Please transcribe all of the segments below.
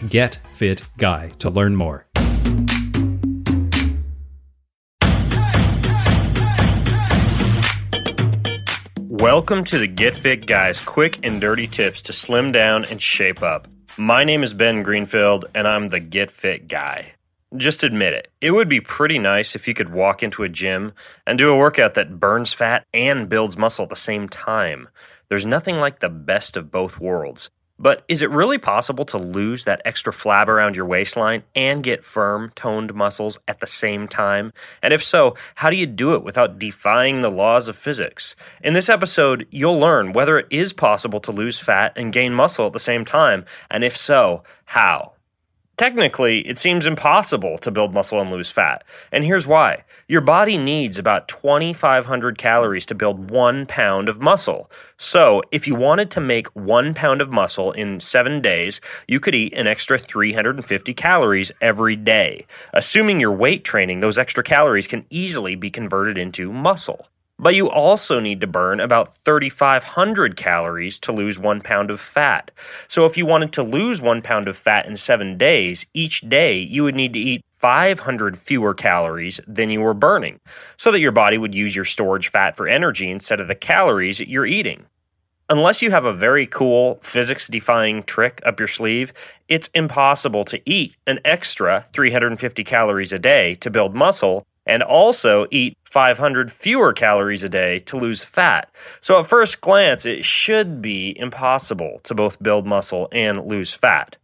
getfitguy to learn more. Welcome to the Get Fit Guys quick and dirty tips to slim down and shape up. My name is Ben Greenfield, and I'm the Get Fit Guy. Just admit it. It would be pretty nice if you could walk into a gym and do a workout that burns fat and builds muscle at the same time. There's nothing like the best of both worlds. But is it really possible to lose that extra flab around your waistline and get firm, toned muscles at the same time? And if so, how do you do it without defying the laws of physics? In this episode, you'll learn whether it is possible to lose fat and gain muscle at the same time, and if so, how. Technically, it seems impossible to build muscle and lose fat. And here's why. Your body needs about 2,500 calories to build one pound of muscle. So, if you wanted to make one pound of muscle in seven days, you could eat an extra 350 calories every day. Assuming you're weight training, those extra calories can easily be converted into muscle. But you also need to burn about 3,500 calories to lose one pound of fat. So if you wanted to lose one pound of fat in seven days, each day you would need to eat 500 fewer calories than you were burning, so that your body would use your storage fat for energy instead of the calories that you're eating. Unless you have a very cool physics defying trick up your sleeve, it's impossible to eat an extra 350 calories a day to build muscle and also eat 500 fewer calories a day to lose fat. So, at first glance, it should be impossible to both build muscle and lose fat.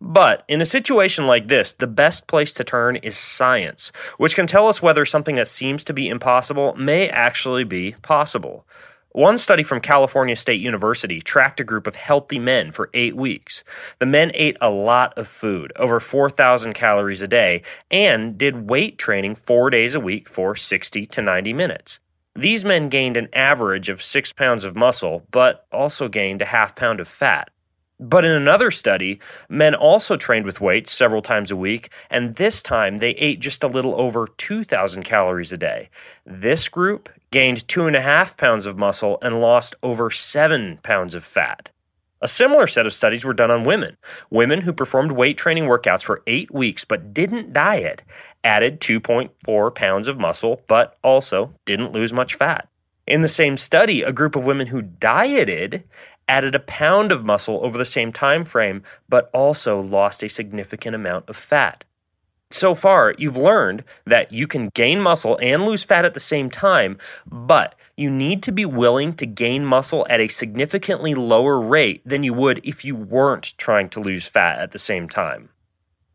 But in a situation like this, the best place to turn is science, which can tell us whether something that seems to be impossible may actually be possible. One study from California State University tracked a group of healthy men for eight weeks. The men ate a lot of food, over 4,000 calories a day, and did weight training four days a week for 60 to 90 minutes. These men gained an average of six pounds of muscle, but also gained a half pound of fat. But in another study, men also trained with weights several times a week, and this time they ate just a little over 2,000 calories a day. This group gained two and a half pounds of muscle and lost over seven pounds of fat. A similar set of studies were done on women. Women who performed weight training workouts for eight weeks but didn't diet added 2.4 pounds of muscle but also didn't lose much fat. In the same study, a group of women who dieted added a pound of muscle over the same time frame but also lost a significant amount of fat. So far, you've learned that you can gain muscle and lose fat at the same time, but you need to be willing to gain muscle at a significantly lower rate than you would if you weren't trying to lose fat at the same time.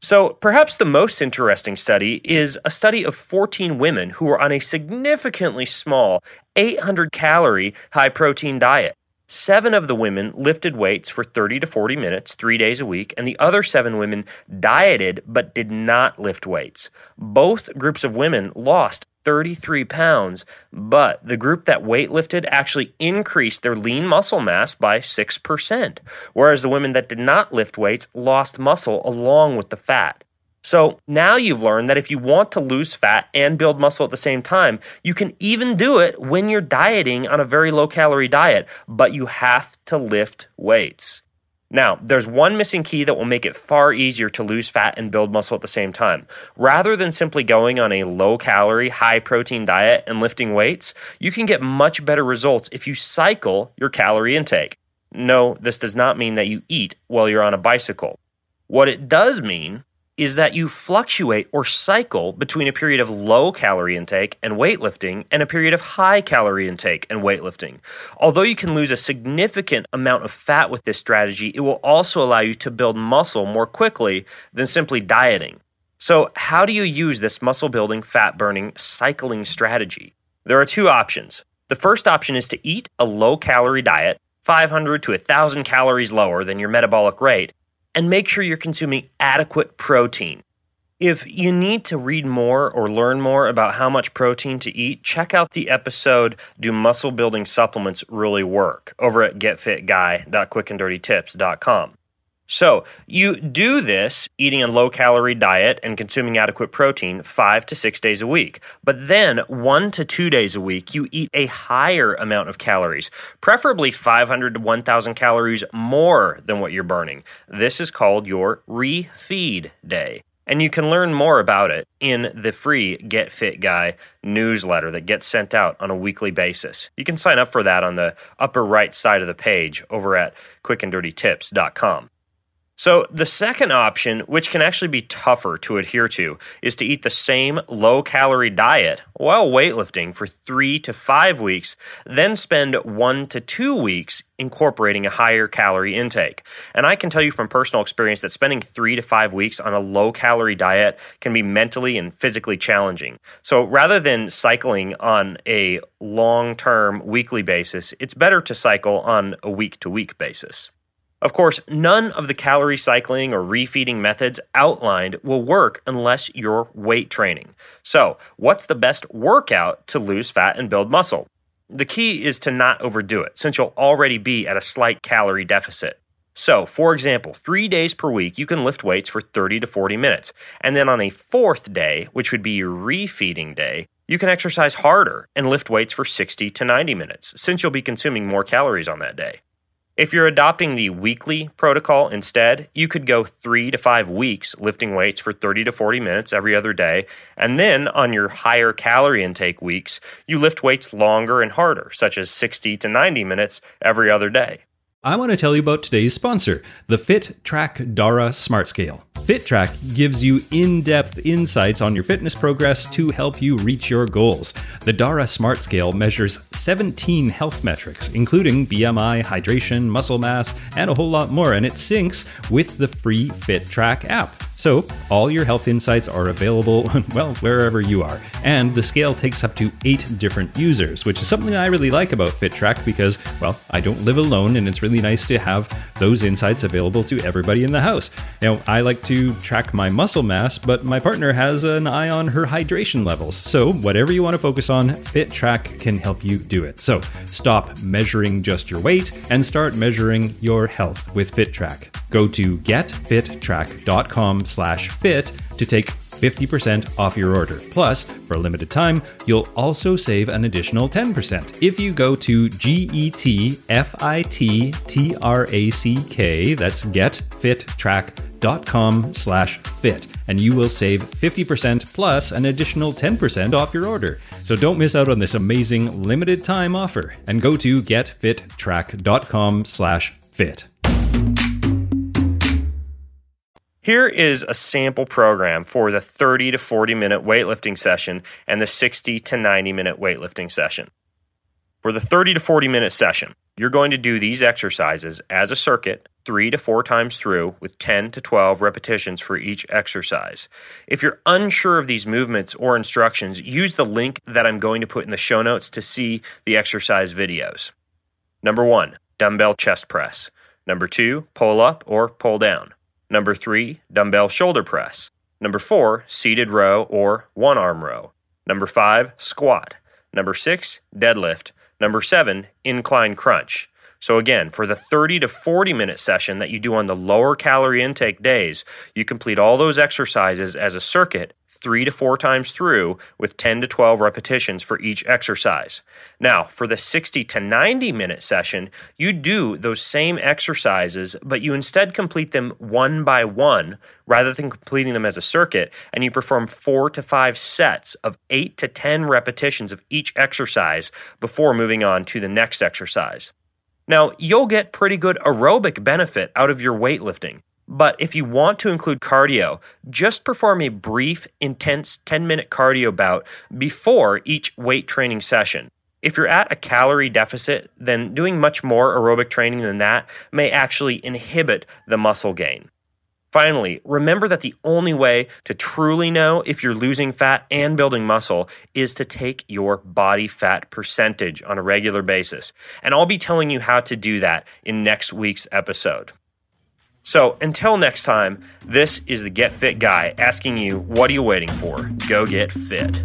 So, perhaps the most interesting study is a study of 14 women who were on a significantly small 800 calorie high protein diet. Seven of the women lifted weights for 30 to 40 minutes, three days a week, and the other seven women dieted but did not lift weights. Both groups of women lost 33 pounds, but the group that weight lifted actually increased their lean muscle mass by 6%, whereas the women that did not lift weights lost muscle along with the fat. So now you've learned that if you want to lose fat and build muscle at the same time, you can even do it when you're dieting on a very low calorie diet, but you have to lift weights. Now, there's one missing key that will make it far easier to lose fat and build muscle at the same time. Rather than simply going on a low calorie, high protein diet and lifting weights, you can get much better results if you cycle your calorie intake. No, this does not mean that you eat while you're on a bicycle. What it does mean is that you fluctuate or cycle between a period of low calorie intake and weightlifting and a period of high calorie intake and weightlifting. Although you can lose a significant amount of fat with this strategy, it will also allow you to build muscle more quickly than simply dieting. So, how do you use this muscle building, fat burning, cycling strategy? There are two options. The first option is to eat a low calorie diet 500 to 1,000 calories lower than your metabolic rate, and make sure you're consuming adequate protein. If you need to read more or learn more about how much protein to eat, check out the episode Do Muscle Building Supplements Really Work over at getfitguy.quickanddirtytips.com. So, you do this eating a low calorie diet and consuming adequate protein five to six days a week. But then, one to two days a week, you eat a higher amount of calories, preferably 500 to 1,000 calories more than what you're burning. This is called your refeed day. And you can learn more about it in the free Get Fit Guy newsletter that gets sent out on a weekly basis. You can sign up for that on the upper right side of the page over at quickanddirtytips.com. So, the second option, which can actually be tougher to adhere to, is to eat the same low calorie diet while weightlifting for three to five weeks, then spend one to two weeks incorporating a higher calorie intake. And I can tell you from personal experience that spending three to five weeks on a low calorie diet can be mentally and physically challenging. So, rather than cycling on a long term weekly basis, it's better to cycle on a week to week basis. Of course, none of the calorie cycling or refeeding methods outlined will work unless you're weight training. So, what's the best workout to lose fat and build muscle? The key is to not overdo it, since you'll already be at a slight calorie deficit. So, for example, three days per week, you can lift weights for 30 to 40 minutes. And then on a fourth day, which would be your refeeding day, you can exercise harder and lift weights for 60 to 90 minutes, since you'll be consuming more calories on that day. If you're adopting the weekly protocol instead, you could go three to five weeks lifting weights for 30 to 40 minutes every other day. And then on your higher calorie intake weeks, you lift weights longer and harder, such as 60 to 90 minutes every other day. I want to tell you about today's sponsor, the FitTrack Dara Smart Scale. FitTrack gives you in depth insights on your fitness progress to help you reach your goals. The Dara Smart Scale measures 17 health metrics, including BMI, hydration, muscle mass, and a whole lot more, and it syncs with the free FitTrack app. So, all your health insights are available, well, wherever you are. And the scale takes up to eight different users, which is something I really like about FitTrack because, well, I don't live alone and it's really nice to have those insights available to everybody in the house. Now, I like to track my muscle mass, but my partner has an eye on her hydration levels. So, whatever you want to focus on, FitTrack can help you do it. So, stop measuring just your weight and start measuring your health with FitTrack. Go to getfittrack.com slash fit to take 50% off your order. Plus, for a limited time, you'll also save an additional 10%. If you go to G-E-T-F-I-T-T-R-A-C-K, that's getfittrack.com slash fit, and you will save 50% plus an additional 10% off your order. So don't miss out on this amazing limited time offer and go to getfittrack.com slash fit. Here is a sample program for the 30 to 40 minute weightlifting session and the 60 to 90 minute weightlifting session. For the 30 to 40 minute session, you're going to do these exercises as a circuit three to four times through with 10 to 12 repetitions for each exercise. If you're unsure of these movements or instructions, use the link that I'm going to put in the show notes to see the exercise videos. Number one, dumbbell chest press. Number two, pull up or pull down. Number three, dumbbell shoulder press. Number four, seated row or one arm row. Number five, squat. Number six, deadlift. Number seven, incline crunch. So, again, for the 30 to 40 minute session that you do on the lower calorie intake days, you complete all those exercises as a circuit three to four times through with 10 to 12 repetitions for each exercise. Now, for the 60 to 90 minute session, you do those same exercises, but you instead complete them one by one rather than completing them as a circuit, and you perform four to five sets of eight to 10 repetitions of each exercise before moving on to the next exercise. Now, you'll get pretty good aerobic benefit out of your weightlifting. But if you want to include cardio, just perform a brief, intense 10 minute cardio bout before each weight training session. If you're at a calorie deficit, then doing much more aerobic training than that may actually inhibit the muscle gain. Finally, remember that the only way to truly know if you're losing fat and building muscle is to take your body fat percentage on a regular basis. And I'll be telling you how to do that in next week's episode. So until next time, this is the Get Fit Guy asking you, what are you waiting for? Go get fit.